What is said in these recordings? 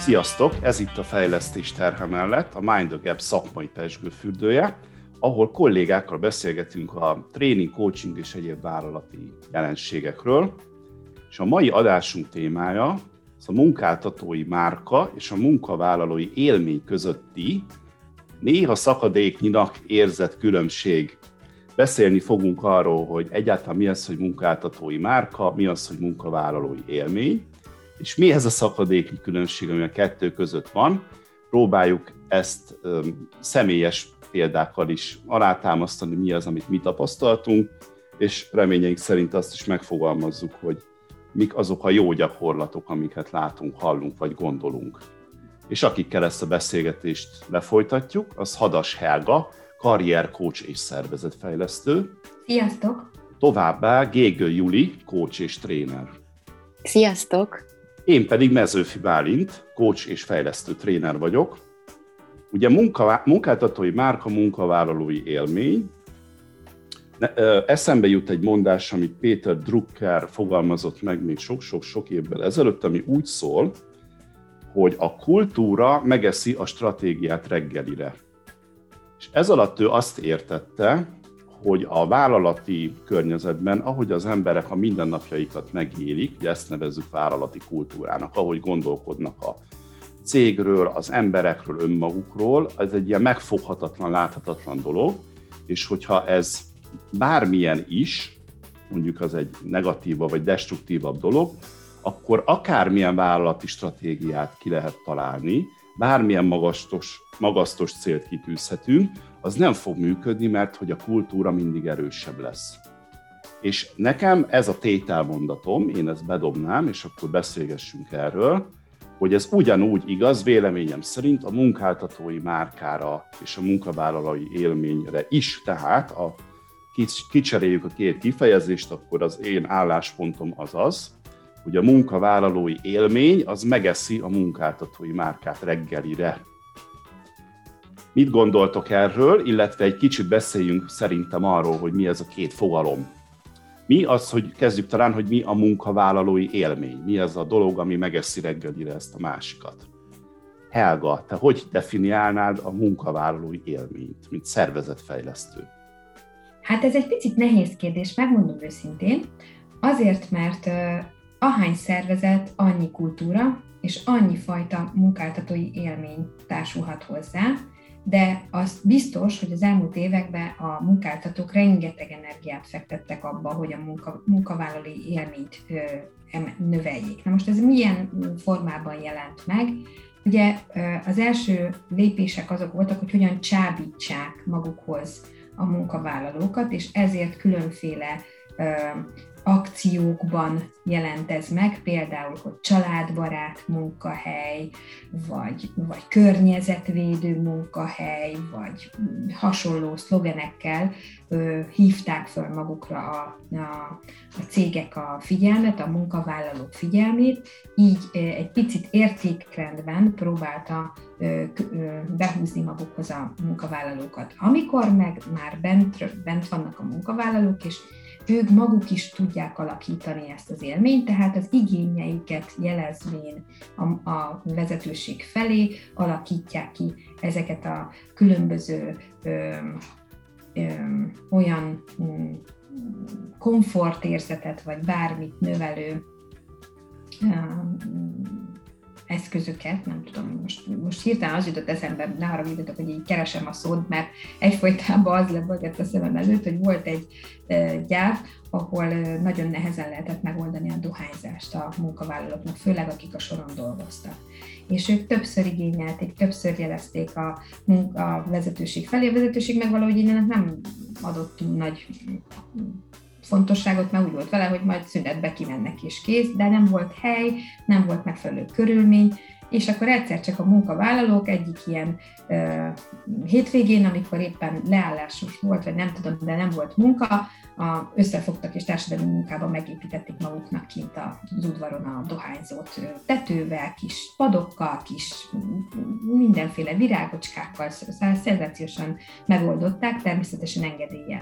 Sziasztok! Ez itt a Fejlesztés terhe mellett a Mind the Gap szakmai pesgőfürdője, ahol kollégákkal beszélgetünk a tréning, coaching és egyéb vállalati jelenségekről. És a mai adásunk témája az a munkáltatói márka és a munkavállalói élmény közötti néha szakadéknyinak érzett különbség. Beszélni fogunk arról, hogy egyáltalán mi az, hogy munkáltatói márka, mi az, hogy munkavállalói élmény, és mi ez a szakadéknyi különbség, ami a kettő között van. Próbáljuk ezt öm, személyes példákkal is alátámasztani, mi az, amit mi tapasztaltunk, és reményeink szerint azt is megfogalmazzuk, hogy mik azok a jó gyakorlatok, amiket látunk, hallunk vagy gondolunk. És akikkel ezt a beszélgetést lefolytatjuk, az Hadas Helga, karriercoach és szervezetfejlesztő. Sziasztok! Továbbá Gégő Juli, coach és tréner. Sziasztok! Én pedig Mezőfi Bálint, coach és fejlesztő tréner vagyok. Ugye munka, munkáltatói márka, munkavállalói élmény. Eszembe jut egy mondás, amit Péter Drucker fogalmazott meg még sok-sok-sok évvel ezelőtt, ami úgy szól, hogy a kultúra megeszi a stratégiát reggelire. És ez alatt ő azt értette, hogy a vállalati környezetben, ahogy az emberek a mindennapjaikat megélik, ugye ezt nevezzük vállalati kultúrának, ahogy gondolkodnak a cégről, az emberekről, önmagukról, ez egy ilyen megfoghatatlan, láthatatlan dolog, és hogyha ez bármilyen is, mondjuk az egy negatívabb vagy destruktívabb dolog, akkor akármilyen vállalati stratégiát ki lehet találni, bármilyen magasztos, magasztos célt kitűzhetünk, az nem fog működni, mert hogy a kultúra mindig erősebb lesz. És nekem ez a tételmondatom, én ezt bedobnám, és akkor beszélgessünk erről, hogy ez ugyanúgy igaz, véleményem szerint a munkáltatói márkára és a munkavállalói élményre is, tehát a kicseréljük a két kifejezést, akkor az én álláspontom az az, hogy a munkavállalói élmény az megeszi a munkáltatói márkát reggelire. Mit gondoltok erről, illetve egy kicsit beszéljünk szerintem arról, hogy mi ez a két fogalom. Mi az, hogy kezdjük talán, hogy mi a munkavállalói élmény? Mi az a dolog, ami megeszi reggelire ezt a másikat? Helga, te hogy definiálnád a munkavállalói élményt, mint szervezetfejlesztő? Hát ez egy picit nehéz kérdés, megmondom őszintén. Azért, mert ahány szervezet, annyi kultúra, és annyi fajta munkáltatói élmény társulhat hozzá, de az biztos, hogy az elmúlt években a munkáltatók rengeteg energiát fektettek abba, hogy a munka, munkavállalói élményt növeljék. Na most ez milyen formában jelent meg? Ugye az első lépések azok voltak, hogy hogyan csábítsák magukhoz a munkavállalókat, és ezért különféle akciókban jelent ez meg, például, hogy családbarát munkahely, vagy, vagy környezetvédő munkahely, vagy hasonló szlogenekkel ö, hívták föl magukra a, a, a cégek a figyelmet, a munkavállalók figyelmét, így egy picit értékrendben próbálta ö, ö, behúzni magukhoz a munkavállalókat. Amikor meg már bent, bent vannak a munkavállalók, és ők maguk is tudják alakítani ezt az élményt, tehát az igényeiket jelezvén a, a vezetőség felé alakítják ki ezeket a különböző ö, ö, olyan ö, komfortérzetet, vagy bármit növelő eszközöket, nem tudom, most, most hirtelen az jutott eszembe, ne haragudjatok, hogy így keresem a szót, mert egyfolytában az lebegett a szemem előtt, hogy volt egy gyár, ahol nagyon nehezen lehetett megoldani a dohányzást a munkavállalóknak, főleg akik a soron dolgoztak. És ők többször igényelték, többször jelezték a, a vezetőség felé, a vezetőség meg valahogy nem adott nagy fontosságot, mert úgy volt vele, hogy majd szünetbe kimennek és kész, de nem volt hely, nem volt megfelelő körülmény, és akkor egyszer csak a munkavállalók egyik ilyen ö, hétvégén, amikor éppen leállásos volt, vagy nem tudom, de nem volt munka, a, összefogtak és társadalmi munkában megépítették maguknak kint az udvaron a dohányzót tetővel, kis padokkal, kis mindenféle virágocskákkal, szenzációsan megoldották, természetesen engedélye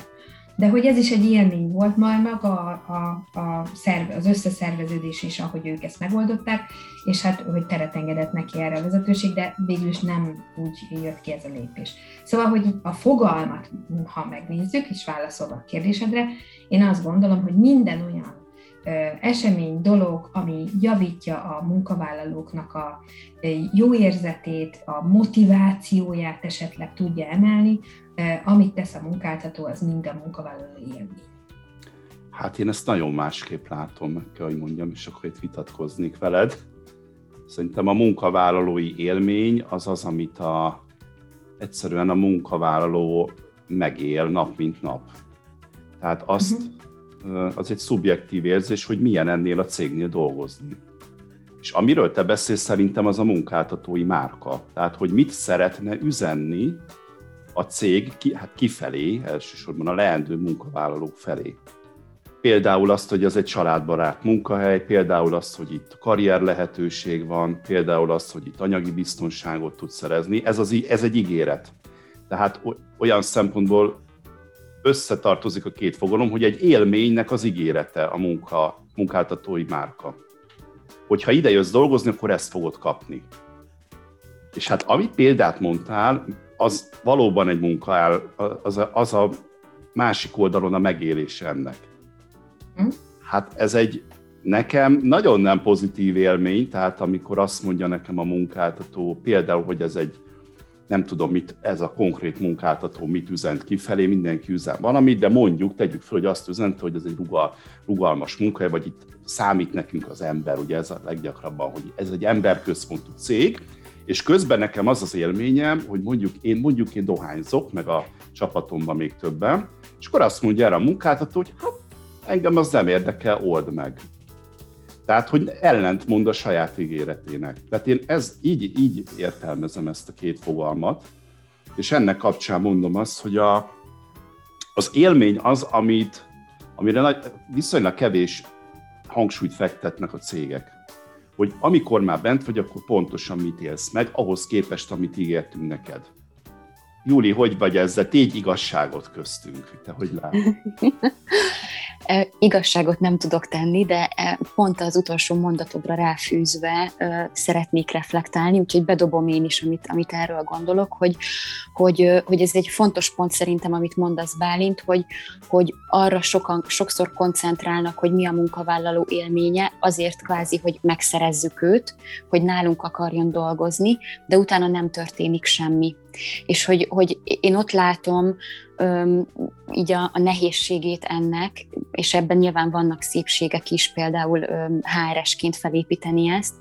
de hogy ez is egy élmény volt, majd maga a, a, a szerve, az összeszerveződés is, ahogy ők ezt megoldották, és hát, hogy teret engedett neki erre a vezetőség, de végül is nem úgy jött ki ez a lépés. Szóval, hogy a fogalmat, ha megnézzük, és válaszolva a kérdésedre, én azt gondolom, hogy minden olyan esemény, dolog, ami javítja a munkavállalóknak a jó érzetét, a motivációját esetleg tudja emelni, amit tesz a munkáltató, az mind a munkavállaló élmény. Hát én ezt nagyon másképp látom, kell, hogy mondjam, és akkor itt vitatkoznék veled. Szerintem a munkavállalói élmény az az, amit a, egyszerűen a munkavállaló megél nap mint nap. Tehát azt, uh-huh az egy szubjektív érzés, hogy milyen ennél a cégnél dolgozni. És amiről te beszélsz, szerintem az a munkáltatói márka. Tehát, hogy mit szeretne üzenni a cég ki, hát kifelé, elsősorban a leendő munkavállalók felé. Például azt, hogy ez egy családbarát munkahely, például azt, hogy itt karrier lehetőség van, például azt, hogy itt anyagi biztonságot tud szerezni. Ez, az, ez egy ígéret. Tehát olyan szempontból összetartozik a két fogalom, hogy egy élménynek az ígérete a munka, munkáltatói márka. Hogyha ide jössz dolgozni, akkor ezt fogod kapni. És hát amit példát mondtál, az valóban egy munka áll, az a, az a másik oldalon a megélés ennek. Hm? Hát ez egy nekem nagyon nem pozitív élmény, tehát amikor azt mondja nekem a munkáltató, például, hogy ez egy nem tudom, mit ez a konkrét munkáltató mit üzent kifelé, mindenki üzen valamit, de mondjuk, tegyük fel, hogy azt üzent, hogy ez egy rugal, rugalmas munkahely, vagy itt számít nekünk az ember, ugye ez a leggyakrabban, hogy ez egy emberközpontú cég, és közben nekem az az élményem, hogy mondjuk én, mondjuk én dohányzok, meg a csapatomban még többen, és akkor azt mondja erre a munkáltató, hogy hát engem az nem érdekel, old meg. Tehát, hogy ellent mond a saját ígéretének. Tehát én ez, így, így értelmezem ezt a két fogalmat, és ennek kapcsán mondom azt, hogy a, az élmény az, amit, amire nagy, viszonylag kevés hangsúlyt fektetnek a cégek. Hogy amikor már bent vagy, akkor pontosan mit élsz meg, ahhoz képest, amit ígértünk neked. Júli, hogy vagy ezzel? Tégy igazságot köztünk. Te hogy látod? Igazságot nem tudok tenni, de pont az utolsó mondatodra ráfűzve szeretnék reflektálni, úgyhogy bedobom én is, amit, amit erről gondolok, hogy, hogy, hogy ez egy fontos pont szerintem, amit mondasz Bálint, hogy, hogy arra sokan, sokszor koncentrálnak, hogy mi a munkavállaló élménye, azért kvázi, hogy megszerezzük őt, hogy nálunk akarjon dolgozni, de utána nem történik semmi. És hogy, hogy én ott látom öm, így a, a nehézségét ennek, és ebben nyilván vannak szépségek is, például HR-esként felépíteni ezt,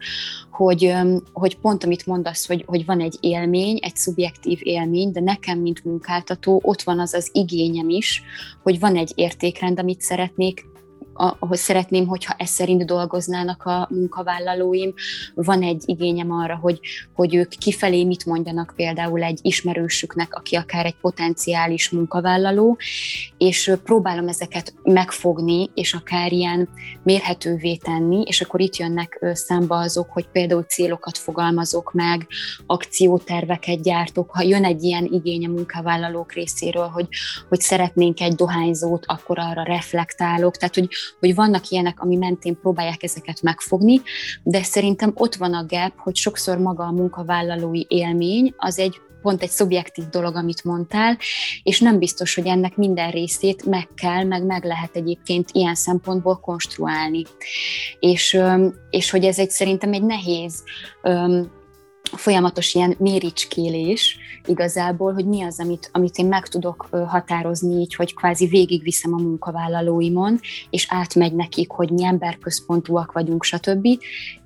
hogy, öm, hogy pont amit mondasz, hogy, hogy van egy élmény, egy szubjektív élmény, de nekem, mint munkáltató, ott van az az igényem is, hogy van egy értékrend, amit szeretnék ahogy szeretném, hogyha ez szerint dolgoznának a munkavállalóim. Van egy igényem arra, hogy, hogy ők kifelé mit mondjanak például egy ismerősüknek, aki akár egy potenciális munkavállaló, és próbálom ezeket megfogni, és akár ilyen mérhetővé tenni, és akkor itt jönnek számba azok, hogy például célokat fogalmazok meg, akcióterveket gyártok, ha jön egy ilyen igény a munkavállalók részéről, hogy, hogy szeretnénk egy dohányzót, akkor arra reflektálok, tehát hogy hogy vannak ilyenek, ami mentén próbálják ezeket megfogni, de szerintem ott van a gap, hogy sokszor maga a munkavállalói élmény az egy pont egy szubjektív dolog, amit mondtál, és nem biztos, hogy ennek minden részét meg kell, meg meg lehet egyébként ilyen szempontból konstruálni. És, és hogy ez egy szerintem egy nehéz folyamatos ilyen méricskélés igazából, hogy mi az, amit, amit én meg tudok határozni így, hogy kvázi végigviszem a munkavállalóimon, és átmegy nekik, hogy mi emberközpontúak vagyunk, stb.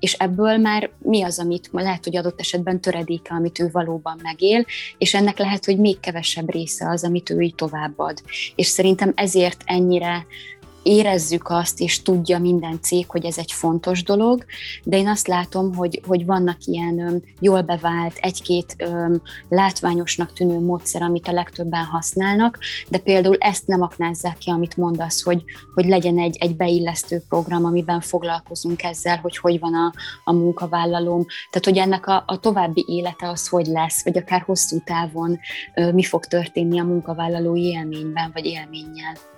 És ebből már mi az, amit lehet, hogy adott esetben töredéke, amit ő valóban megél, és ennek lehet, hogy még kevesebb része az, amit ő így továbbad. És szerintem ezért ennyire érezzük azt, és tudja minden cég, hogy ez egy fontos dolog, de én azt látom, hogy, hogy vannak ilyen öm, jól bevált, egy-két öm, látványosnak tűnő módszer, amit a legtöbben használnak, de például ezt nem aknázzák ki, amit mondasz, hogy, hogy legyen egy, egy beillesztő program, amiben foglalkozunk ezzel, hogy hogy van a, a munkavállalóm, tehát hogy ennek a, a további élete az hogy lesz, vagy akár hosszú távon ö, mi fog történni a munkavállalói élményben, vagy élménnyel.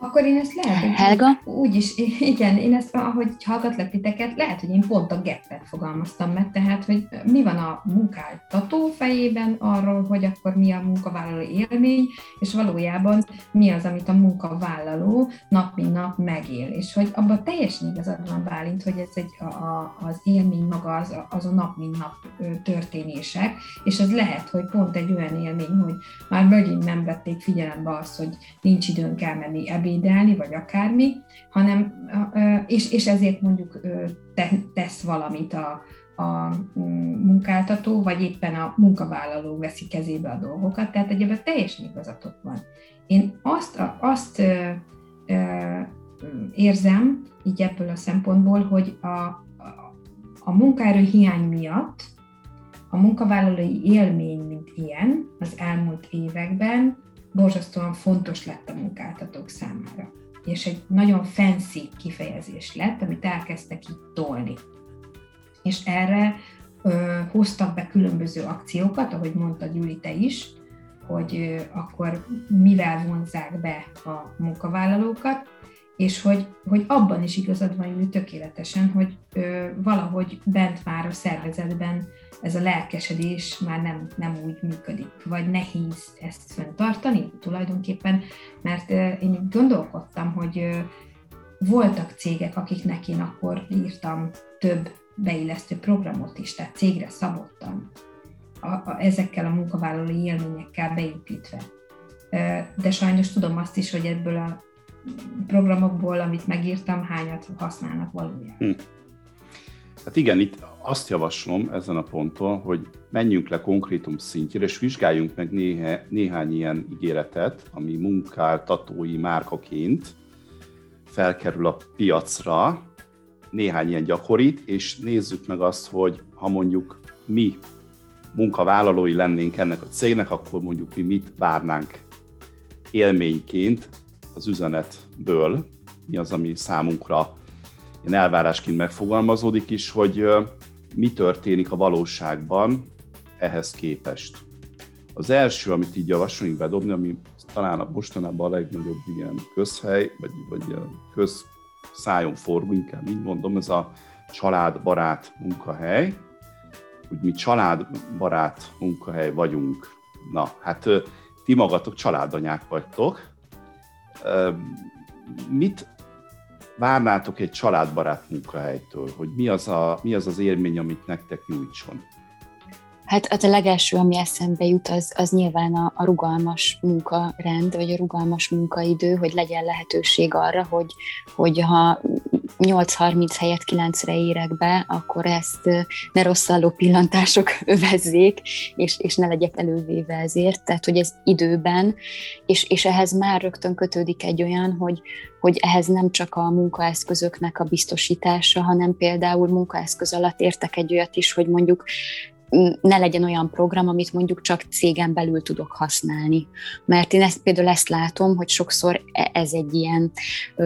Akkor én ezt lehet, hogy Helga? úgy is, igen, én ezt, ahogy hallgatlak titeket, lehet, hogy én pont a geppet fogalmaztam meg, tehát, hogy mi van a munkáltató fejében arról, hogy akkor mi a munkavállaló élmény, és valójában mi az, amit a munkavállaló nap mint nap megél, és hogy abban teljesen igazad van Bálint, hogy ez egy, a, a, az élmény maga az, az a nap mint nap történések, és ez lehet, hogy pont egy olyan élmény, hogy már megint nem vették figyelembe azt, hogy nincs időnk elmenni ebédelni, vagy akármi, hanem, és, és ezért mondjuk tesz valamit a, a mm, munkáltató, vagy éppen a munkavállaló veszi kezébe a dolgokat, tehát egyébként teljesen igazatok van. Én azt, azt érzem, így ebből a szempontból, hogy a, a, a munkaerő hiány miatt a munkavállalói élmény, mint ilyen, az elmúlt években borzasztóan fontos lett a munkáltatók számára. És egy nagyon fancy kifejezés lett, amit elkezdtek így tolni. És erre ö, hoztak be különböző akciókat, ahogy mondta Gyuri te is, hogy ö, akkor mivel vonzák be a munkavállalókat, és hogy, hogy abban is igazad van, hogy tökéletesen, hogy ö, valahogy bent már a szervezetben ez a lelkesedés már nem, nem úgy működik, vagy nehéz ezt fenntartani tulajdonképpen, mert én gondolkodtam, hogy voltak cégek, akiknek én akkor írtam több beillesztő programot is, tehát cégre szabottam, a, a, ezekkel a munkavállalói élményekkel beépítve. De sajnos tudom azt is, hogy ebből a programokból, amit megírtam, hányat használnak valójában. Hm. Hát igen, itt azt javaslom ezen a ponton, hogy menjünk le konkrétum szintjére, és vizsgáljunk meg néhe, néhány ilyen ígéretet, ami munkáltatói márkaként felkerül a piacra, néhány ilyen gyakorit, és nézzük meg azt, hogy ha mondjuk mi munkavállalói lennénk ennek a cégnek, akkor mondjuk mi mit várnánk élményként az üzenetből, mi az, ami számunkra ilyen elvárásként megfogalmazódik is, hogy mi történik a valóságban ehhez képest. Az első, amit így javasolunk bedobni, ami talán a mostanában a legnagyobb ilyen közhely, vagy, vagy közszájon forgó, inkább így mondom, ez a családbarát munkahely. Úgy mi családbarát munkahely vagyunk. Na, hát ti magatok családanyák vagytok. Mit várnátok egy családbarát munkahelytől, hogy mi az, a, mi az az élmény, amit nektek nyújtson? Hát az a legelső, ami eszembe jut, az, az nyilván a, a rugalmas munkarend, vagy a rugalmas munkaidő, hogy legyen lehetőség arra, hogy, hogy ha 8.30 helyett 9-re érek be, akkor ezt ne rosszalló pillantások övezzék, és, és ne legyek elővéve ezért. Tehát, hogy ez időben, és, és ehhez már rögtön kötődik egy olyan, hogy, hogy ehhez nem csak a munkaeszközöknek a biztosítása, hanem például munkaeszköz alatt értek egy olyat is, hogy mondjuk ne legyen olyan program, amit mondjuk csak cégen belül tudok használni. Mert én ezt, például ezt látom, hogy sokszor e, ez egy ilyen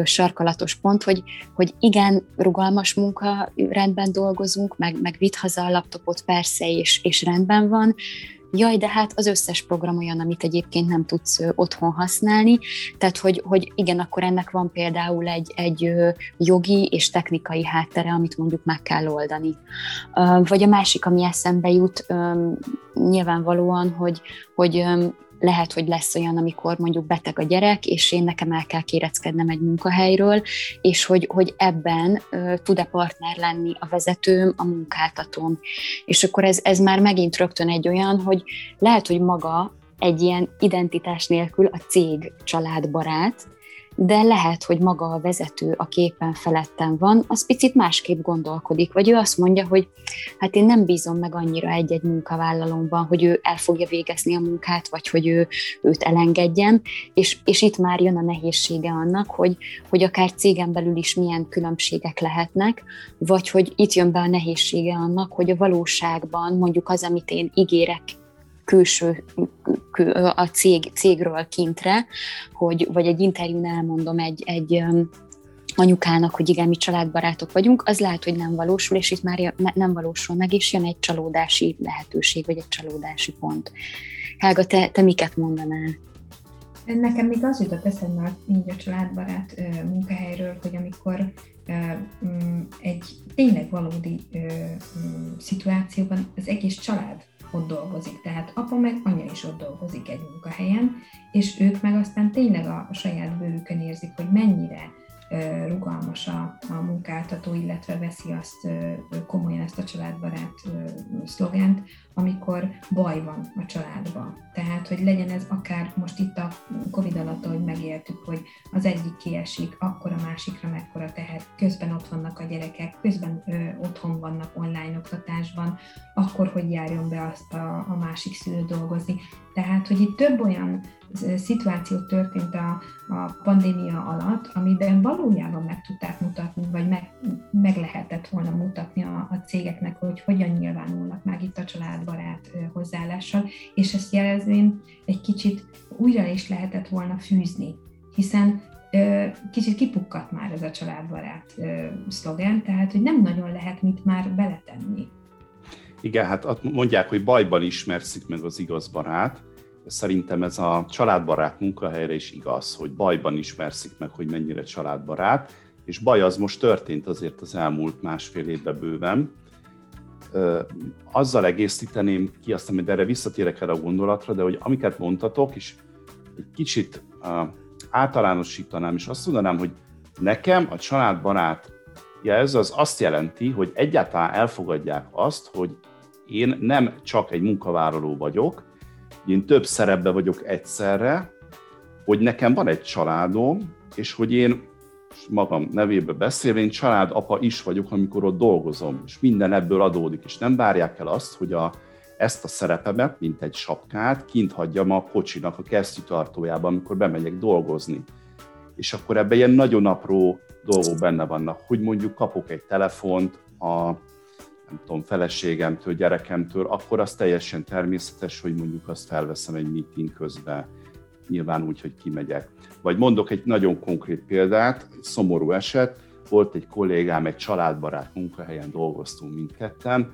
sarkalatos pont, hogy, hogy igen, rugalmas munka rendben dolgozunk, meg, meg vitt haza a laptopot persze, és, és rendben van, jaj, de hát az összes program olyan, amit egyébként nem tudsz otthon használni, tehát hogy, hogy igen, akkor ennek van például egy, egy jogi és technikai háttere, amit mondjuk meg kell oldani. Vagy a másik, ami eszembe jut, nyilvánvalóan, hogy, hogy lehet, hogy lesz olyan, amikor mondjuk beteg a gyerek, és én nekem el kell kéreckednem egy munkahelyről, és hogy, hogy ebben tud-e partner lenni a vezetőm, a munkáltatóm. És akkor ez, ez már megint rögtön egy olyan, hogy lehet, hogy maga egy ilyen identitás nélkül a cég családbarát, de lehet, hogy maga a vezető, a képen felettem van, az picit másképp gondolkodik, vagy ő azt mondja, hogy hát én nem bízom meg annyira egy-egy munkavállalómban, hogy ő el fogja végezni a munkát, vagy hogy ő őt elengedjem, és, és itt már jön a nehézsége annak, hogy, hogy akár cégen belül is milyen különbségek lehetnek, vagy hogy itt jön be a nehézsége annak, hogy a valóságban mondjuk az, amit én ígérek külső a cég, cégről kintre, hogy, vagy egy interjún elmondom egy, egy anyukának, hogy igen, mi családbarátok vagyunk, az lehet, hogy nem valósul, és itt már nem valósul meg, és jön egy csalódási lehetőség, vagy egy csalódási pont. Helga, te, te miket mondanál? Nekem még az jutott eszembe így a családbarát munkahelyről, hogy amikor mm, egy tényleg valódi mm, szituációban az egész család ott dolgozik. Tehát apa meg anya is ott dolgozik egy munkahelyen, és ők meg aztán tényleg a, saját bőrükön érzik, hogy mennyire rugalmas a, a munkáltató, illetve veszi azt komolyan ezt a családbarát szlogent, amikor baj van a családban. Tehát, hogy legyen ez akár most itt a Covid alatt, hogy megéltük, hogy az egyik kiesik, akkor a másikra mekkora tehet, közben ott vannak a gyerekek, közben ö, otthon vannak online oktatásban, akkor hogy járjon be azt a, a másik szülő dolgozni. Tehát, hogy itt több olyan szituáció történt a, a pandémia alatt, amiben valójában meg tudták mutatni, vagy meg, meg lehetett volna mutatni a, a cégeknek, hogy hogyan nyilvánulnak meg itt a családbarát hozzáállással, és ezt jelezvén egy kicsit újra is lehetett volna fűzni, hiszen kicsit kipukkadt már ez a családbarát szlogen, tehát hogy nem nagyon lehet mit már beletenni. Igen, hát mondják, hogy bajban ismerszik meg az igaz barát, Szerintem ez a családbarát munkahelyre is igaz, hogy bajban ismerszik meg, hogy mennyire családbarát, és baj az most történt azért az elmúlt másfél évben bőven. Azzal egészíteném ki, azt, hogy erre visszatérek erre a gondolatra, de hogy amiket mondtatok, és egy kicsit általánosítanám, és azt mondanám, hogy nekem a családbarát jelző az azt jelenti, hogy egyáltalán elfogadják azt, hogy én nem csak egy munkavállaló vagyok, én több szerepbe vagyok egyszerre, hogy nekem van egy családom, és hogy én magam nevébe beszélve, én családapa is vagyok, amikor ott dolgozom, és minden ebből adódik, és nem várják el azt, hogy a, ezt a szerepemet, mint egy sapkát, kint hagyjam a kocsinak a kesztyűtartójában, amikor bemegyek dolgozni. És akkor ebben ilyen nagyon apró dolgok benne vannak, hogy mondjuk kapok egy telefont a nem tudom, feleségemtől, gyerekemtől, akkor az teljesen természetes, hogy mondjuk azt felveszem egy meeting közben, nyilván úgy, hogy kimegyek. Vagy mondok egy nagyon konkrét példát, szomorú eset, volt egy kollégám, egy családbarát munkahelyen dolgoztunk mindketten,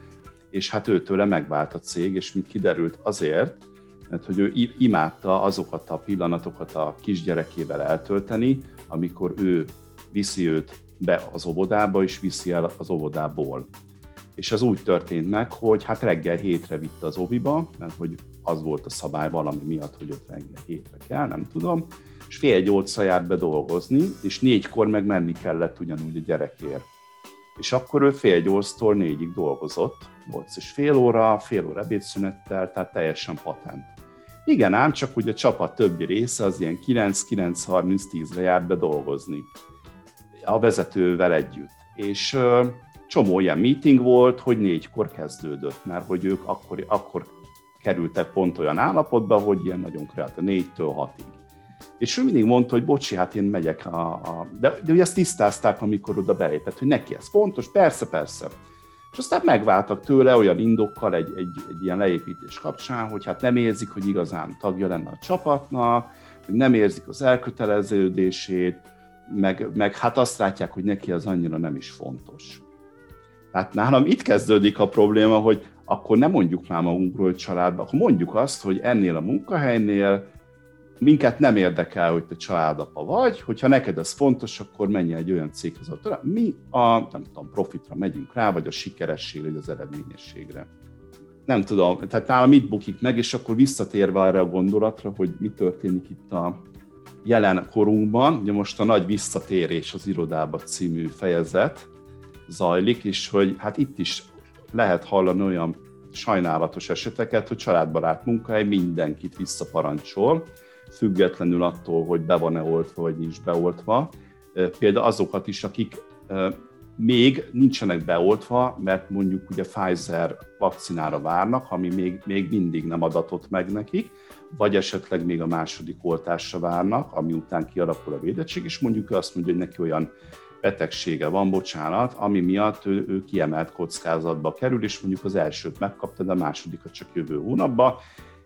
és hát őtőle megvált a cég, és mint kiderült azért, mert hogy ő imádta azokat a pillanatokat a kisgyerekével eltölteni, amikor ő viszi őt be az óvodába, és viszi el az óvodából és az úgy történt meg, hogy hát reggel hétre vitte az oviba, mert hogy az volt a szabály valami miatt, hogy ott reggel hétre kell, nem tudom, és fél nyolcra járt be dolgozni, és négykor meg menni kellett ugyanúgy a gyerekért. És akkor ő fél nyolctól négyig dolgozott, nyolc és fél óra, fél óra ebédszünettel, tehát teljesen patent. Igen ám, csak ugye a csapat többi része az ilyen 9-9-30-10-re járt be dolgozni a vezetővel együtt. És csomó ilyen meeting volt, hogy négykor kezdődött, mert hogy ők akkor, akkor kerültek pont olyan állapotba, hogy ilyen nagyon kreatív, négytől hatig. És ő mindig mondta, hogy bocsi, hát én megyek a... a... De, de ugye ezt tisztázták, amikor oda belépett, hogy neki ez fontos, persze, persze. És aztán megváltak tőle olyan indokkal egy, egy, egy ilyen leépítés kapcsán, hogy hát nem érzik, hogy igazán tagja lenne a csapatnak, hogy nem érzik az elköteleződését, meg, meg hát azt látják, hogy neki az annyira nem is fontos. Tehát nálam itt kezdődik a probléma, hogy akkor nem mondjuk már magunkról, hogy családban, akkor mondjuk azt, hogy ennél a munkahelynél minket nem érdekel, hogy te családapa vagy, hogyha neked ez fontos, akkor menj egy olyan céghez, ahol mi a nem tudom, profitra megyünk rá, vagy a sikerességre, vagy az eredményességre. Nem tudom, tehát nálam mit bukik meg, és akkor visszatérve erre a gondolatra, hogy mi történik itt a jelen korunkban, ugye most a nagy visszatérés az irodába című fejezet, zajlik, és hogy hát itt is lehet hallani olyan sajnálatos eseteket, hogy családbarát munkahely mindenkit visszaparancsol, függetlenül attól, hogy be van-e oltva, vagy nincs beoltva. Például azokat is, akik még nincsenek beoltva, mert mondjuk ugye Pfizer vakcinára várnak, ami még, még mindig nem adatott meg nekik, vagy esetleg még a második oltásra várnak, ami után kialakul a védettség, és mondjuk azt mondja, hogy neki olyan betegsége van, bocsánat, ami miatt ő, ő kiemelt kockázatba kerül, és mondjuk az elsőt megkapta, de a másodikat csak jövő hónapban,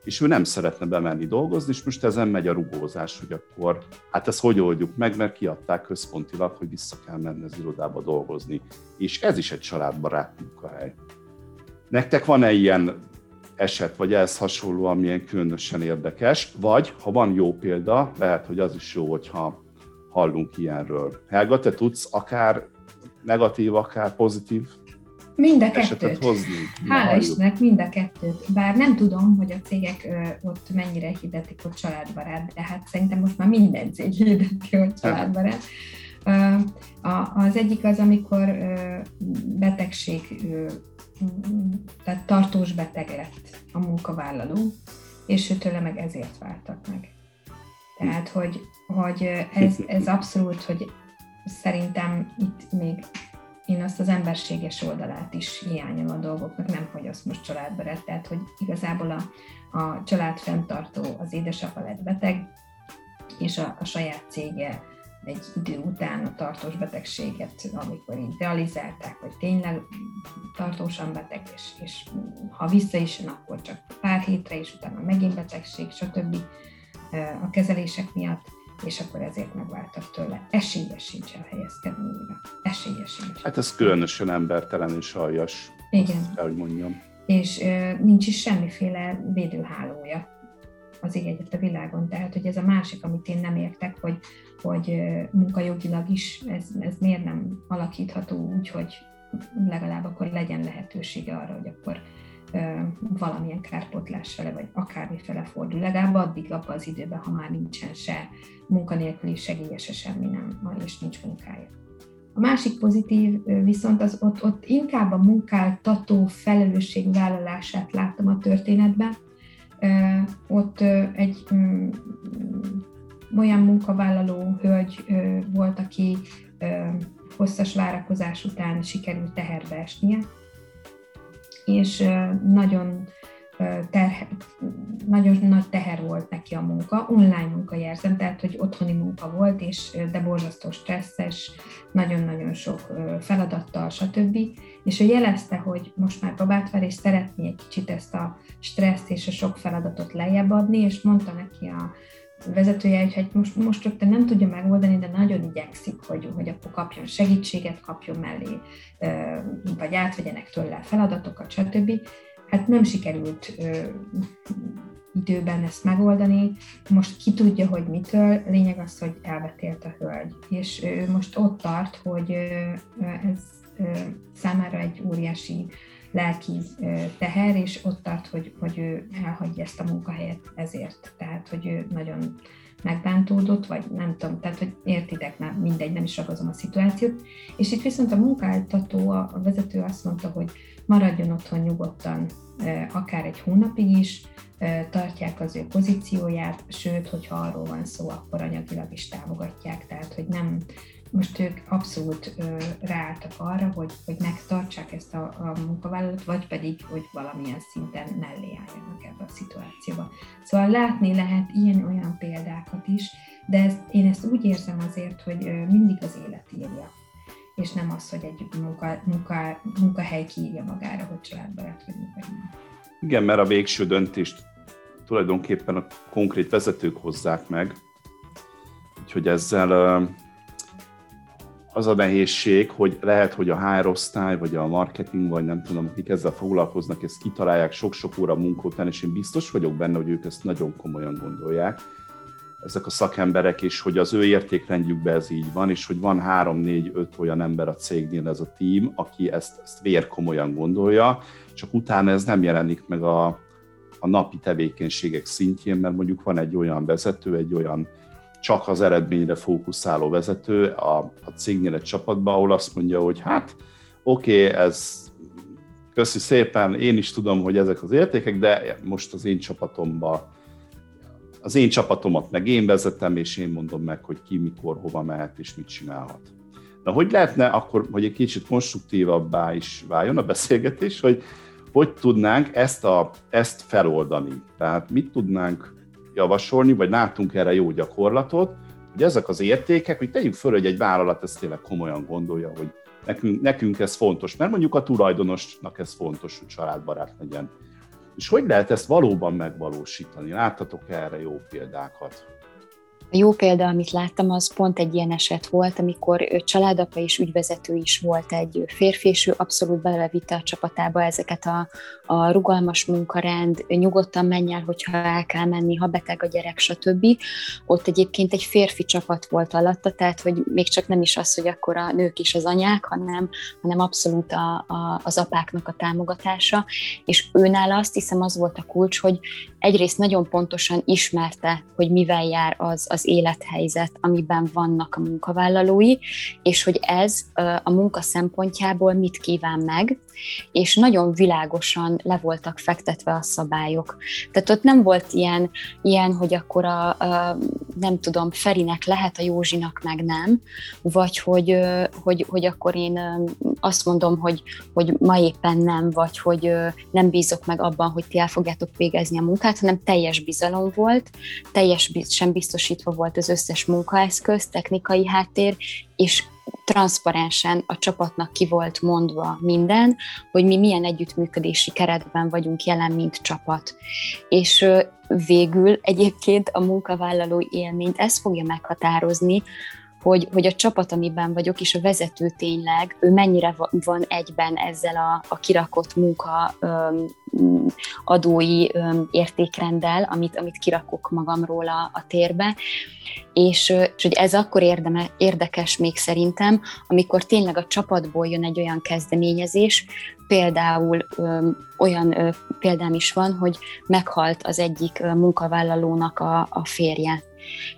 és ő nem szeretne bemenni dolgozni, és most ezen megy a rugózás, hogy akkor hát ezt hogy oldjuk meg, mert kiadták központilag, hogy vissza kell menni az irodába dolgozni. És ez is egy családbarát munkahely. Nektek van-e ilyen eset, vagy ehhez hasonló, amilyen különösen érdekes, vagy ha van jó példa, lehet, hogy az is jó, hogyha hallunk ilyenről. Helga, te tudsz akár negatív, akár pozitív Mind a kettőt. Hozni. Hála Istennek, mind a kettőt. Bár nem tudom, hogy a cégek ö, ott mennyire hirdetik, hogy családbarát, de hát szerintem most már minden cég hirdeti, hogy családbarát. Ö, a, az egyik az, amikor ö, betegség, ö, tehát tartós beteg lett a munkavállaló, és ő tőle meg ezért váltak meg. Tehát, hogy, hogy ez, ez abszolút, hogy szerintem itt még én azt az emberséges oldalát is hiányom a dolgoknak, nem hogy azt most családba lett, tehát hogy igazából a, a család fenntartó, az édesapa lett beteg, és a, a saját cége egy idő után a tartós betegséget, amikor idealizálták, hogy tényleg tartósan beteg, és, és ha vissza is jön, akkor csak pár hétre, és utána megint betegség, stb. A kezelések miatt és akkor ezért megváltak tőle. Esélye sincs elhelyezkedni újra. Esélye sincs. Hát ez különösen embertelen és aljas. Igen. Kell, hogy mondjam. És ö, nincs is semmiféle védőhálója az ég egyet a világon. Tehát, hogy ez a másik, amit én nem értek, hogy, hogy munkajogilag is ez, ez miért nem alakítható úgy, hogy legalább akkor legyen lehetősége arra, hogy akkor valamilyen kárpotlás fele, vagy akármi fele fordul, legalább addig abban az időben, ha már nincsen se munkanélküli segélye, se semmi nem, és nincs munkája. A másik pozitív viszont az ott, ott inkább a munkáltató felelősségvállalását láttam a történetben. Ott egy mm, olyan munkavállaló hölgy volt, aki hosszas várakozás után sikerült teherbe esnie, és nagyon, terhe, nagyon nagy teher volt neki a munka, online munka érzem, tehát hogy otthoni munka volt, és de borzasztó stresszes, nagyon-nagyon sok feladattal, stb. És ő jelezte, hogy most már babát vár, és szeretné egy kicsit ezt a stresszt és a sok feladatot lejjebb adni, és mondta neki a vezetője, hogy hát most, most rögtön nem tudja megoldani, de nagyon igyekszik, hogy, hogy akkor kapjon segítséget, kapjon mellé, vagy átvegyenek tőle feladatokat, stb. Hát nem sikerült időben ezt megoldani. Most ki tudja, hogy mitől, lényeg az, hogy elvetélt a hölgy. És most ott tart, hogy ez számára egy óriási lelki teher, és ott tart, hogy, hogy ő elhagyja ezt a munkahelyet ezért. Tehát, hogy ő nagyon megbántódott, vagy nem tudom, tehát, hogy értitek, már mindegy, nem is ragozom a szituációt. És itt viszont a munkáltató, a vezető azt mondta, hogy maradjon otthon nyugodtan, akár egy hónapig is, tartják az ő pozícióját, sőt, hogyha arról van szó, akkor anyagilag is támogatják, tehát hogy nem, most ők abszolút ö, ráálltak arra, hogy, hogy megtartsák ezt a, a munkavállalót, vagy pedig, hogy valamilyen szinten mellé álljanak ebbe a szituációba. Szóval látni lehet ilyen-olyan példákat is, de ezt, én ezt úgy érzem azért, hogy mindig az élet írja, és nem az, hogy egy munka, munka, munkahely kiírja magára, hogy családbarát vagy nem. Igen, mert a végső döntést tulajdonképpen a konkrét vezetők hozzák meg, úgyhogy ezzel az a nehézség, hogy lehet, hogy a HR osztály, vagy a marketing, vagy nem tudom, akik ezzel foglalkoznak, ezt kitalálják sok-sok óra munka után, és én biztos vagyok benne, hogy ők ezt nagyon komolyan gondolják, ezek a szakemberek, és hogy az ő értékrendjükben ez így van, és hogy van három, négy, öt olyan ember a cégnél, ez a tím, aki ezt, ezt vér komolyan gondolja, csak utána ez nem jelenik meg a, a napi tevékenységek szintjén, mert mondjuk van egy olyan vezető, egy olyan csak az eredményre fókuszáló vezető a, a cégnél egy csapatban, ahol azt mondja, hogy hát oké, okay, ez köszi szépen, én is tudom, hogy ezek az értékek, de most az én csapatomba az én csapatomat meg én vezetem, és én mondom meg, hogy ki, mikor, hova mehet, és mit csinálhat. Na, hogy lehetne akkor, hogy egy kicsit konstruktívabbá is váljon a beszélgetés, hogy hogy tudnánk ezt, a, ezt feloldani? Tehát mit tudnánk javasolni, vagy látunk erre jó gyakorlatot, hogy ezek az értékek, hogy tegyük föl, hogy egy vállalat ezt tényleg komolyan gondolja, hogy nekünk, nekünk ez fontos, mert mondjuk a tulajdonosnak ez fontos, hogy családbarát legyen. És hogy lehet ezt valóban megvalósítani? Láttatok erre jó példákat? A jó példa, amit láttam, az pont egy ilyen eset volt, amikor ő családapa és ügyvezető is volt egy férfi, és ő abszolút belevitte a csapatába ezeket a, a rugalmas munkarend, nyugodtan menj el, hogyha el kell menni, ha beteg a gyerek, stb. Ott egyébként egy férfi csapat volt alatta, tehát hogy még csak nem is az, hogy akkor a nők is az anyák, hanem, hanem abszolút a, a, az apáknak a támogatása, és őnál azt hiszem az volt a kulcs, hogy egyrészt nagyon pontosan ismerte, hogy mivel jár az, az élethelyzet, amiben vannak a munkavállalói, és hogy ez a munka szempontjából mit kíván meg, és nagyon világosan le voltak fektetve a szabályok. Tehát ott nem volt ilyen, ilyen hogy akkor a, a nem tudom, Ferinek lehet, a Józsinak meg nem, vagy hogy, hogy, hogy akkor én azt mondom, hogy, hogy ma éppen nem, vagy hogy nem bízok meg abban, hogy ti el fogjátok végezni a munkát, hanem teljes bizalom volt, teljes sem biztosítva volt az összes munkaeszköz, technikai háttér, és transzparensen a csapatnak ki volt mondva minden, hogy mi milyen együttműködési keretben vagyunk jelen, mint csapat. És végül egyébként a munkavállaló élményt ez fogja meghatározni, hogy, hogy a csapat, amiben vagyok, és a vezető tényleg, ő mennyire van egyben ezzel a, a kirakott munka öm, adói öm, értékrenddel, amit, amit kirakok magamról a, a térbe, és, és hogy ez akkor érdeme, érdekes még szerintem, amikor tényleg a csapatból jön egy olyan kezdeményezés, például ö, olyan ö, példám is van, hogy meghalt az egyik munkavállalónak a, a férje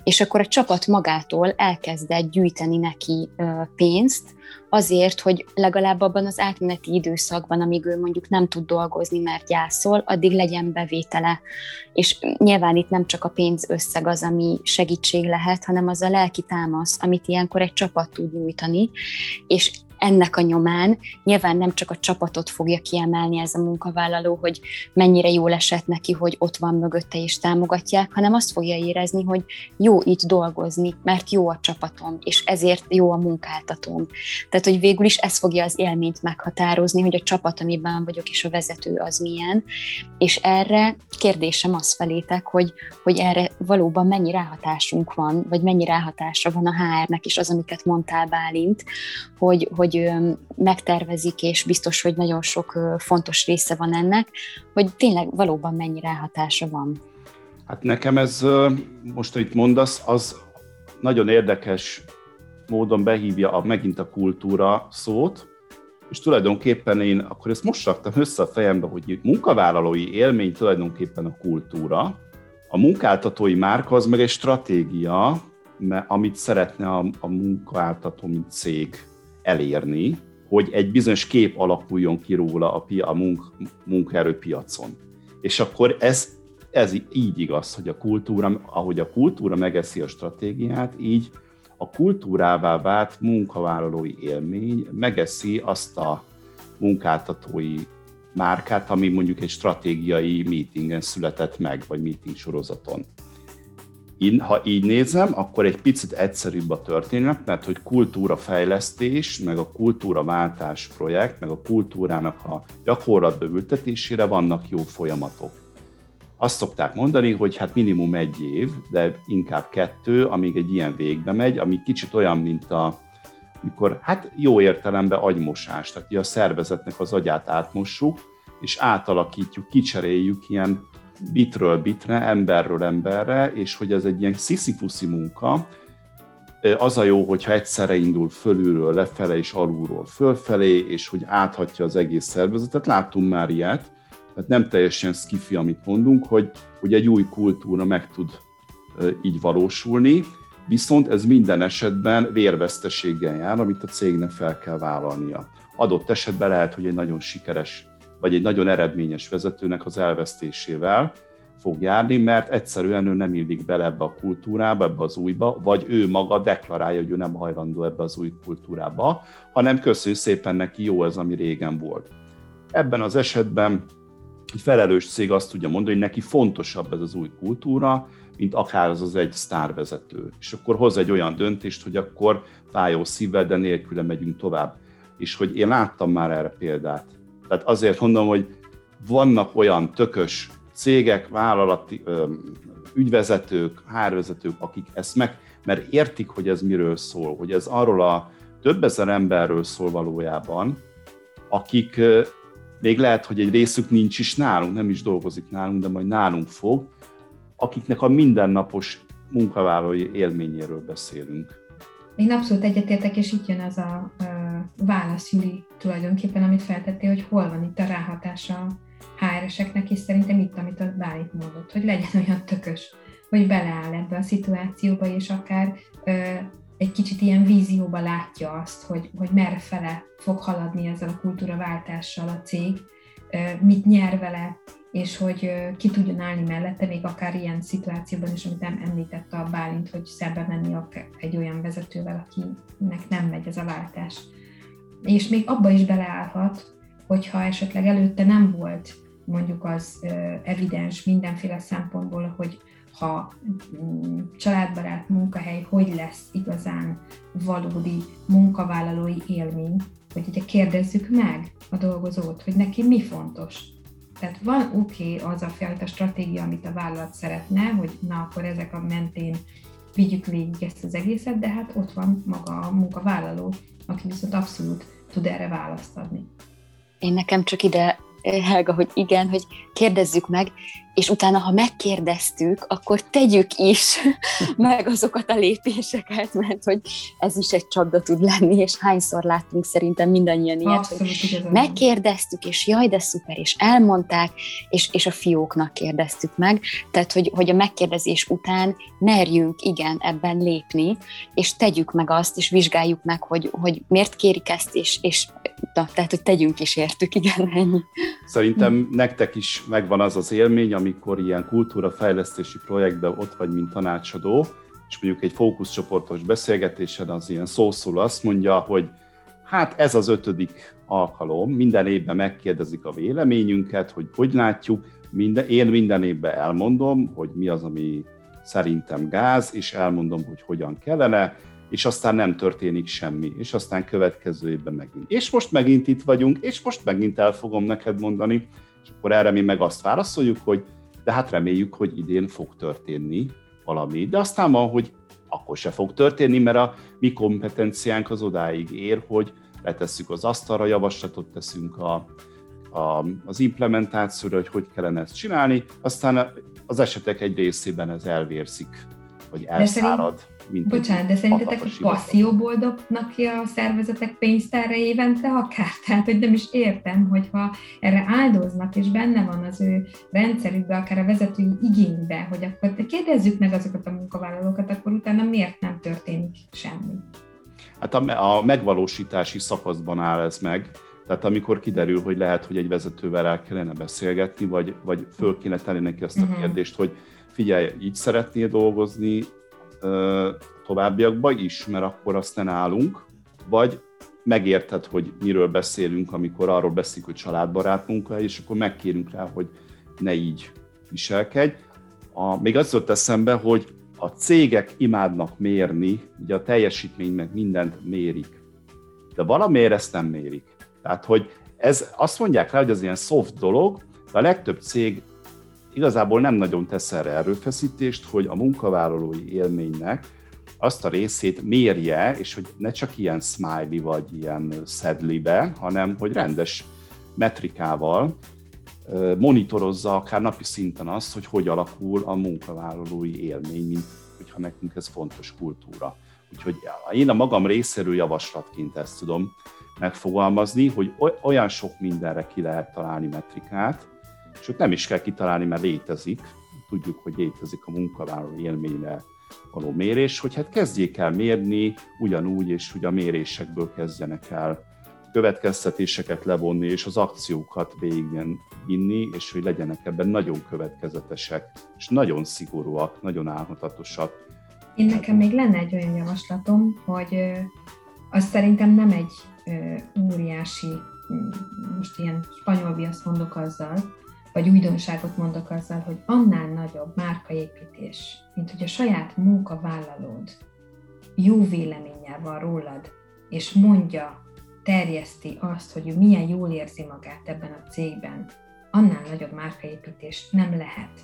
és akkor a csapat magától elkezdett gyűjteni neki pénzt, azért, hogy legalább abban az átmeneti időszakban, amíg ő mondjuk nem tud dolgozni, mert gyászol, addig legyen bevétele. És nyilván itt nem csak a pénz összeg az, ami segítség lehet, hanem az a lelki támasz, amit ilyenkor egy csapat tud nyújtani, és ennek a nyomán nyilván nem csak a csapatot fogja kiemelni ez a munkavállaló, hogy mennyire jól esett neki, hogy ott van mögötte és támogatják, hanem azt fogja érezni, hogy jó itt dolgozni, mert jó a csapatom, és ezért jó a munkáltatóm. Tehát, hogy végül is ez fogja az élményt meghatározni, hogy a csapat, amiben vagyok, és a vezető az milyen, és erre kérdésem az felétek, hogy, hogy erre valóban mennyi ráhatásunk van, vagy mennyi ráhatása van a HR-nek, és az, amiket mondtál Bálint, hogy, hogy hogy megtervezik, és biztos, hogy nagyon sok fontos része van ennek, hogy tényleg valóban mennyi ráhatása van. Hát nekem ez, most, amit mondasz, az nagyon érdekes módon behívja a, megint a kultúra szót, és tulajdonképpen én akkor ezt most raktam össze a fejembe, hogy munkavállalói élmény tulajdonképpen a kultúra, a munkáltatói márka az meg egy stratégia, amit szeretne a, a munkáltató, mint cég elérni, hogy egy bizonyos kép alakuljon ki róla a, pia, a munk, munkaerőpiacon. És akkor ez, ez így igaz, hogy a kultúra, ahogy a kultúra megeszi a stratégiát, így a kultúrává vált munkavállalói élmény megeszi azt a munkáltatói márkát, ami mondjuk egy stratégiai meetingen született meg, vagy meeting sorozaton. Én, ha így nézem, akkor egy picit egyszerűbb a történet, mert hogy kultúrafejlesztés, meg a kultúraváltás projekt, meg a kultúrának a gyakorlatba ültetésére vannak jó folyamatok. Azt szokták mondani, hogy hát minimum egy év, de inkább kettő, amíg egy ilyen végbe megy, ami kicsit olyan, mint a, mikor hát jó értelemben agymosás, tehát a szervezetnek az agyát átmossuk, és átalakítjuk, kicseréljük ilyen bitről bitre, emberről emberre, és hogy ez egy ilyen sziszifuszi munka, az a jó, hogyha egyszerre indul fölülről lefele és alulról fölfelé, és hogy áthatja az egész szervezetet. Láttunk már ilyet, tehát nem teljesen skifi, amit mondunk, hogy, hogy egy új kultúra meg tud így valósulni, viszont ez minden esetben vérveszteséggel jár, amit a cégnek fel kell vállalnia. Adott esetben lehet, hogy egy nagyon sikeres vagy egy nagyon eredményes vezetőnek az elvesztésével fog járni, mert egyszerűen ő nem illik bele ebbe a kultúrába, ebbe az újba, vagy ő maga deklarálja, hogy ő nem hajlandó ebbe az új kultúrába, hanem köszönjük szépen neki, jó ez, ami régen volt. Ebben az esetben egy felelős cég azt tudja mondani, hogy neki fontosabb ez az új kultúra, mint akár az az egy sztárvezető. És akkor hoz egy olyan döntést, hogy akkor fájó szívvel, de nélküle megyünk tovább. És hogy én láttam már erre példát tehát azért mondom, hogy vannak olyan tökös cégek, vállalati ügyvezetők, hárvezetők, akik ezt meg, mert értik, hogy ez miről szól, hogy ez arról a több ezer emberről szól valójában, akik még lehet, hogy egy részük nincs is nálunk, nem is dolgozik nálunk, de majd nálunk fog, akiknek a mindennapos munkavállalói élményéről beszélünk. Én abszolút egyetértek, és itt jön az a, a válasz, Juli, tulajdonképpen, amit feltettél, hogy hol van itt a ráhatása HR-eseknek, és szerintem itt, amit a Bálint mondott, hogy legyen olyan tökös, hogy beleáll ebbe a szituációba, és akár ö, egy kicsit ilyen vízióba látja azt, hogy, hogy merre fele fog haladni ezzel a kultúraváltással a cég, ö, mit nyer vele, és hogy ö, ki tudjon állni mellette, még akár ilyen szituációban is, amit nem említette a Bálint, hogy szembe menni egy olyan vezetővel, akinek nem megy ez a váltás. És még abba is beleállhat, hogyha esetleg előtte nem volt mondjuk az evidens mindenféle szempontból, hogy ha mm, családbarát munkahely, hogy lesz igazán valódi munkavállalói élmény, hogy ugye kérdezzük meg a dolgozót, hogy neki mi fontos. Tehát van oké okay, az a fajta stratégia, amit a vállalat szeretne, hogy na akkor ezek a mentén vigyük végig ezt az egészet, de hát ott van maga a munkavállaló, aki viszont abszolút tud erre választ adni. Én nekem csak ide Helga, hogy igen, hogy kérdezzük meg, és utána, ha megkérdeztük, akkor tegyük is meg azokat a lépéseket, mert hogy ez is egy csapda tud lenni, és hányszor láttunk szerintem mindannyian ilyet, Abszolút, hogy megkérdeztük, és jaj, de szuper, és elmondták, és, és a fióknak kérdeztük meg, tehát, hogy, hogy a megkérdezés után merjünk igen ebben lépni, és tegyük meg azt, és vizsgáljuk meg, hogy, hogy miért kérik ezt, és, és na, tehát, hogy tegyünk is értük, igen, ennyi. Szerintem nektek is megvan az az élmény, amikor ilyen kultúrafejlesztési projektben ott vagy, mint tanácsadó, és mondjuk egy fókuszcsoportos beszélgetésen az ilyen szószól azt mondja, hogy hát ez az ötödik alkalom, minden évben megkérdezik a véleményünket, hogy hogy látjuk, minden, én minden évben elmondom, hogy mi az, ami szerintem gáz, és elmondom, hogy hogyan kellene, és aztán nem történik semmi, és aztán következő évben megint. És most megint itt vagyunk, és most megint el fogom neked mondani, és akkor erre mi meg azt válaszoljuk, hogy de hát reméljük, hogy idén fog történni valami. De aztán van, hogy akkor se fog történni, mert a mi kompetenciánk az odáig ér, hogy letesszük az asztalra, javaslatot teszünk a, a, az implementációra, hogy hogy kellene ezt csinálni, aztán az esetek egy részében ez elvérzik, vagy elszárad. Mint Bocsánat, de szerintetek passzióból dobnak ki a szervezetek pénztárra évente akár? Tehát, hogy nem is értem, hogyha erre áldoznak, és benne van az ő rendszerükbe, akár a vezetői igénybe, hogy akkor kérdezzük meg azokat a munkavállalókat, akkor utána miért nem történik semmi? Hát a, a megvalósítási szakaszban áll ez meg, tehát amikor kiderül, hogy lehet, hogy egy vezetővel el kellene beszélgetni, vagy, vagy föl kéne tenni neki azt a uh-huh. kérdést, hogy figyelj, így szeretnél dolgozni, továbbiakban is, mert akkor azt nem állunk, vagy megérted, hogy miről beszélünk, amikor arról beszélünk, hogy családbarát munka, és akkor megkérünk rá, hogy ne így viselkedj. A, még az jött eszembe, hogy a cégek imádnak mérni, ugye a teljesítmény meg mindent mérik, de valamiért ezt nem mérik. Tehát, hogy ez azt mondják rá, hogy ez ilyen soft dolog, de a legtöbb cég igazából nem nagyon tesz erre erőfeszítést, hogy a munkavállalói élménynek azt a részét mérje, és hogy ne csak ilyen smiley vagy ilyen szedlibe, hanem hogy rendes metrikával monitorozza akár napi szinten azt, hogy hogy alakul a munkavállalói élmény, mint hogyha nekünk ez fontos kultúra. Úgyhogy én a magam részéről javaslatként ezt tudom megfogalmazni, hogy olyan sok mindenre ki lehet találni metrikát, sőt nem is kell kitalálni, mert létezik, tudjuk, hogy létezik a munkavállaló élményre való mérés, hogy hát kezdjék el mérni ugyanúgy, és hogy a mérésekből kezdjenek el következtetéseket levonni, és az akciókat végigvinni, inni, és hogy legyenek ebben nagyon következetesek, és nagyon szigorúak, nagyon álhatatosak. Én nekem még lenne egy olyan javaslatom, hogy az szerintem nem egy óriási, most ilyen spanyol viaszt mondok azzal, vagy újdonságot mondok azzal, hogy annál nagyobb márkaépítés, mint hogy a saját munkavállalód jó véleménnyel van rólad, és mondja, terjeszti azt, hogy milyen jól érzi magát ebben a cégben, annál nagyobb márkaépítés nem lehet.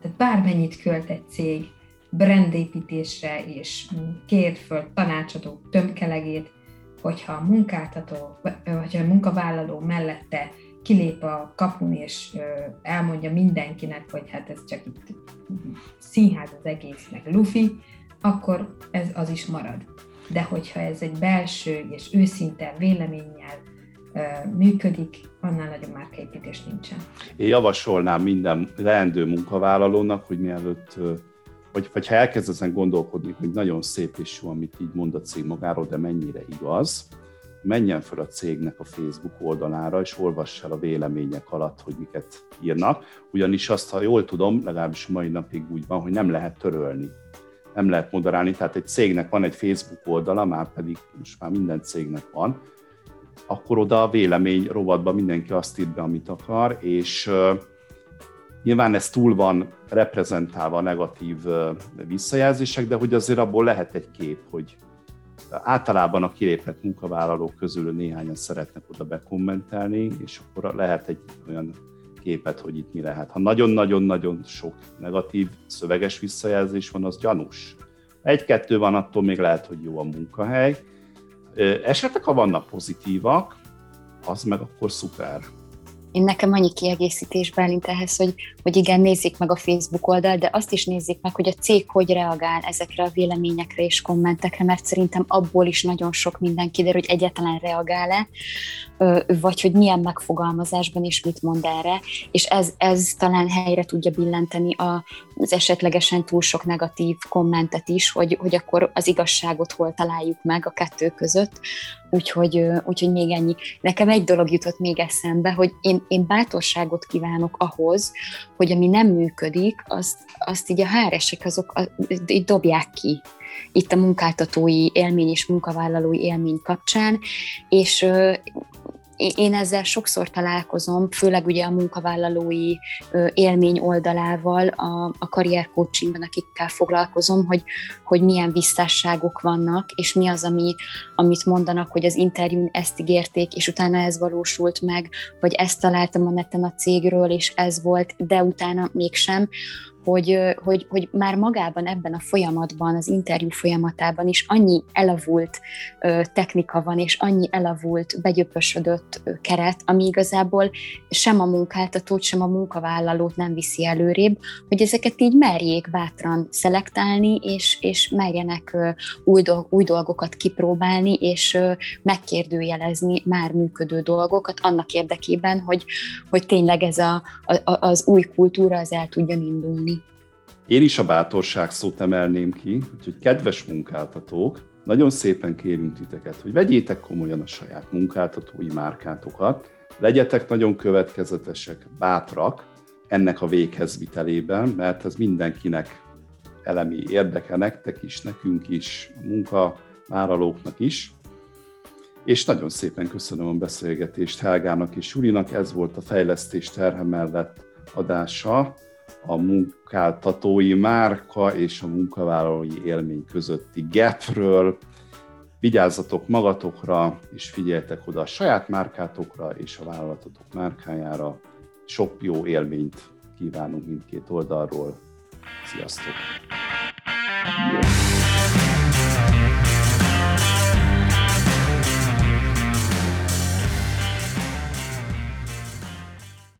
Tehát bármennyit költ egy cég brandépítésre, és kér föl tanácsadó tömkelegét, hogyha a munkáltató, vagy a munkavállaló mellette kilép a kapun, és elmondja mindenkinek, hogy hát ez csak itt színház az egész, meg lufi, akkor ez az is marad. De hogyha ez egy belső és őszinte véleménnyel működik, annál nagyobb márkaépítés nincsen. Én javasolnám minden leendő munkavállalónak, hogy mielőtt vagy, vagy ha elkezd ezen gondolkodni, hogy nagyon szép és jó, amit így mond a cég magáról, de mennyire igaz, menjen fel a cégnek a Facebook oldalára, és olvass el a vélemények alatt, hogy miket írnak, ugyanis azt, ha jól tudom, legalábbis mai napig úgy van, hogy nem lehet törölni, nem lehet moderálni, tehát egy cégnek van egy Facebook oldala, már pedig most már minden cégnek van, akkor oda a vélemény rovatban mindenki azt ír be, amit akar, és Nyilván ez túl van reprezentálva a negatív visszajelzések, de hogy azért abból lehet egy kép, hogy általában a kilépett munkavállalók közül néhányan szeretnek oda bekommentelni, és akkor lehet egy olyan képet, hogy itt mi lehet. Ha nagyon-nagyon-nagyon sok negatív szöveges visszajelzés van, az gyanús. Egy-kettő van, attól még lehet, hogy jó a munkahely. Esetleg, ha vannak pozitívak, az meg akkor szuper. Én nekem annyi kiegészítés Bálint ehhez, hogy, hogy igen, nézzék meg a Facebook oldal, de azt is nézzék meg, hogy a cég hogy reagál ezekre a véleményekre és kommentekre, mert szerintem abból is nagyon sok minden kiderül, hogy egyáltalán reagál-e, vagy hogy milyen megfogalmazásban is mit mond erre, és ez, ez talán helyre tudja billenteni az esetlegesen túl sok negatív kommentet is, hogy, hogy akkor az igazságot hol találjuk meg a kettő között, Úgyhogy, úgyhogy még ennyi. Nekem egy dolog jutott még eszembe, hogy én, én bátorságot kívánok ahhoz, hogy ami nem működik, azt, azt így a háresek azok így dobják ki itt a munkáltatói élmény és munkavállalói élmény kapcsán, és én ezzel sokszor találkozom, főleg ugye a munkavállalói élmény oldalával, a, a karriercoachingban, akikkel foglalkozom, hogy, hogy milyen visszásságok vannak, és mi az, ami, amit mondanak, hogy az interjún ezt ígérték, és utána ez valósult meg, vagy ezt találtam a neten a cégről, és ez volt, de utána mégsem, hogy, hogy, hogy már magában ebben a folyamatban, az interjú folyamatában is annyi elavult technika van, és annyi elavult, begyöpösödött keret, ami igazából sem a munkáltatót, sem a munkavállalót nem viszi előrébb, hogy ezeket így merjék bátran szelektálni, és, és merjenek új, dolg, új dolgokat kipróbálni, és megkérdőjelezni már működő dolgokat annak érdekében, hogy, hogy tényleg ez a, a, az új kultúra az el tudjon indulni. Én is a bátorság szót emelném ki, úgyhogy kedves munkáltatók, nagyon szépen kérünk titeket, hogy vegyétek komolyan a saját munkáltatói márkátokat, legyetek nagyon következetesek, bátrak ennek a véghezvitelében, mert ez mindenkinek elemi érdeke, nektek is, nekünk is, a munkavállalóknak is. És nagyon szépen köszönöm a beszélgetést Helgának és Jurinak, ez volt a fejlesztés terhe mellett adása a munkáltatói márka és a munkavállalói élmény közötti gapről. Vigyázzatok magatokra, és figyeljetek oda a saját márkátokra és a vállalatotok márkájára. Sok jó élményt kívánunk mindkét oldalról. Sziasztok!